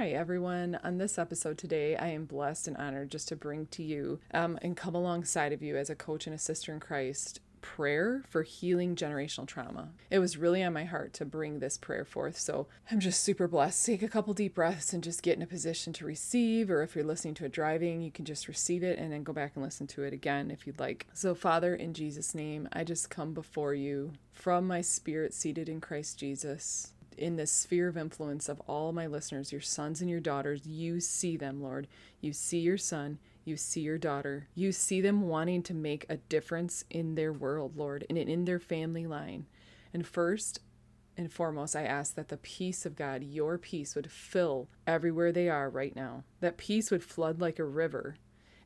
Hi, everyone. On this episode today, I am blessed and honored just to bring to you um, and come alongside of you as a coach and a sister in Christ prayer for healing generational trauma. It was really on my heart to bring this prayer forth. So I'm just super blessed. Take a couple deep breaths and just get in a position to receive. Or if you're listening to it driving, you can just receive it and then go back and listen to it again if you'd like. So, Father, in Jesus' name, I just come before you from my spirit seated in Christ Jesus in the sphere of influence of all my listeners, your sons and your daughters, you see them, Lord. You see your son, you see your daughter. You see them wanting to make a difference in their world, Lord, and in their family line. And first and foremost, I ask that the peace of God, your peace, would fill everywhere they are right now. That peace would flood like a river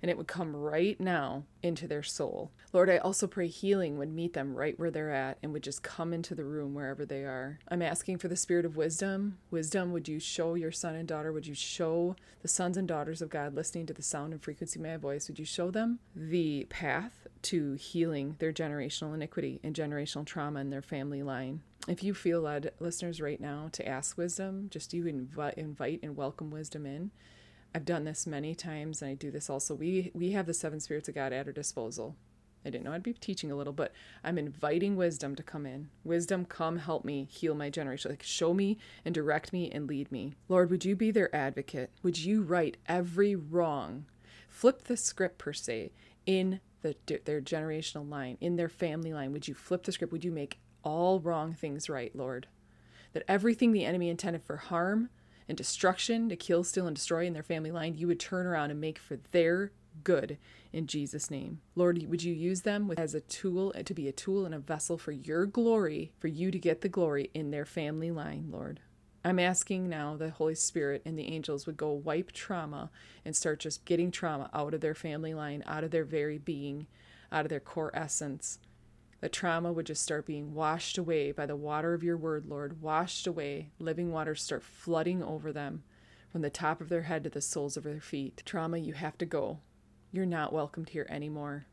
and it would come right now into their soul. Lord, I also pray healing would meet them right where they're at and would just come into the room wherever they are. I'm asking for the spirit of wisdom. Wisdom, would you show your son and daughter, would you show the sons and daughters of God listening to the sound and frequency of my voice, would you show them the path to healing their generational iniquity and generational trauma in their family line? if you feel led, listeners, right now to ask wisdom, just you invite, invite and welcome wisdom in. I've done this many times and I do this also. We we have the seven spirits of God at our disposal. I didn't know I'd be teaching a little, but I'm inviting wisdom to come in. Wisdom, come help me heal my generation. Like show me and direct me and lead me. Lord, would you be their advocate? Would you right every wrong? Flip the script per se in the, their generational line, in their family line. Would you flip the script? Would you make all wrong things right, Lord? That everything the enemy intended for harm, and destruction to kill, steal, and destroy in their family line, you would turn around and make for their good in Jesus' name. Lord, would you use them as a tool to be a tool and a vessel for your glory, for you to get the glory in their family line, Lord? I'm asking now the Holy Spirit and the angels would go wipe trauma and start just getting trauma out of their family line, out of their very being, out of their core essence the trauma would just start being washed away by the water of your word, Lord, washed away. Living waters start flooding over them from the top of their head to the soles of their feet. Trauma, you have to go. You're not welcomed here anymore.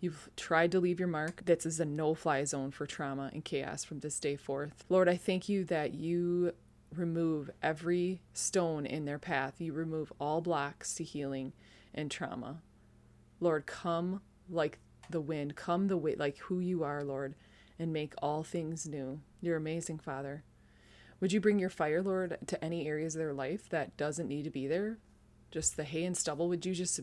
You've tried to leave your mark. This is a no fly zone for trauma and chaos from this day forth. Lord, I thank you that you remove every stone in their path. You remove all blocks to healing and trauma. Lord, come like the wind, come the way, like who you are, Lord, and make all things new. You're amazing, Father. Would you bring your fire, Lord, to any areas of their life that doesn't need to be there? Just the hay and stubble, would you just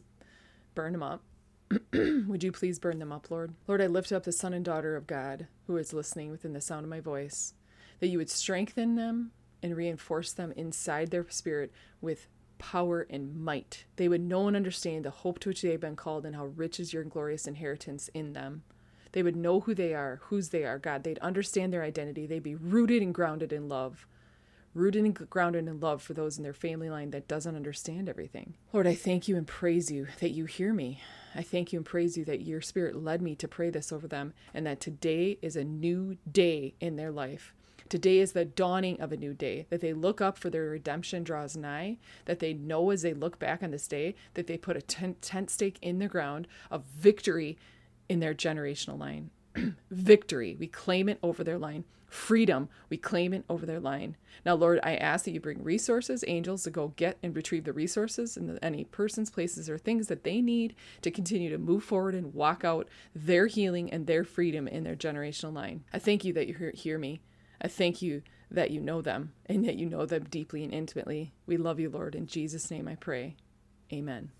burn them up? would you please burn them up, Lord? Lord, I lift up the son and daughter of God who is listening within the sound of my voice, that you would strengthen them and reinforce them inside their spirit with power and might. They would know and understand the hope to which they have been called and how rich is your glorious inheritance in them. They would know who they are, whose they are, God. They'd understand their identity. They'd be rooted and grounded in love. Rooted and grounded in love for those in their family line that doesn't understand everything. Lord, I thank you and praise you that you hear me. I thank you and praise you that your spirit led me to pray this over them and that today is a new day in their life. Today is the dawning of a new day, that they look up for their redemption draws nigh, that they know as they look back on this day that they put a tent, tent stake in the ground of victory in their generational line. victory, we claim it over their line. Freedom, we claim it over their line. Now, Lord, I ask that you bring resources, angels, to go get and retrieve the resources and any persons, places, or things that they need to continue to move forward and walk out their healing and their freedom in their generational line. I thank you that you hear me. I thank you that you know them and that you know them deeply and intimately. We love you, Lord. In Jesus' name I pray. Amen.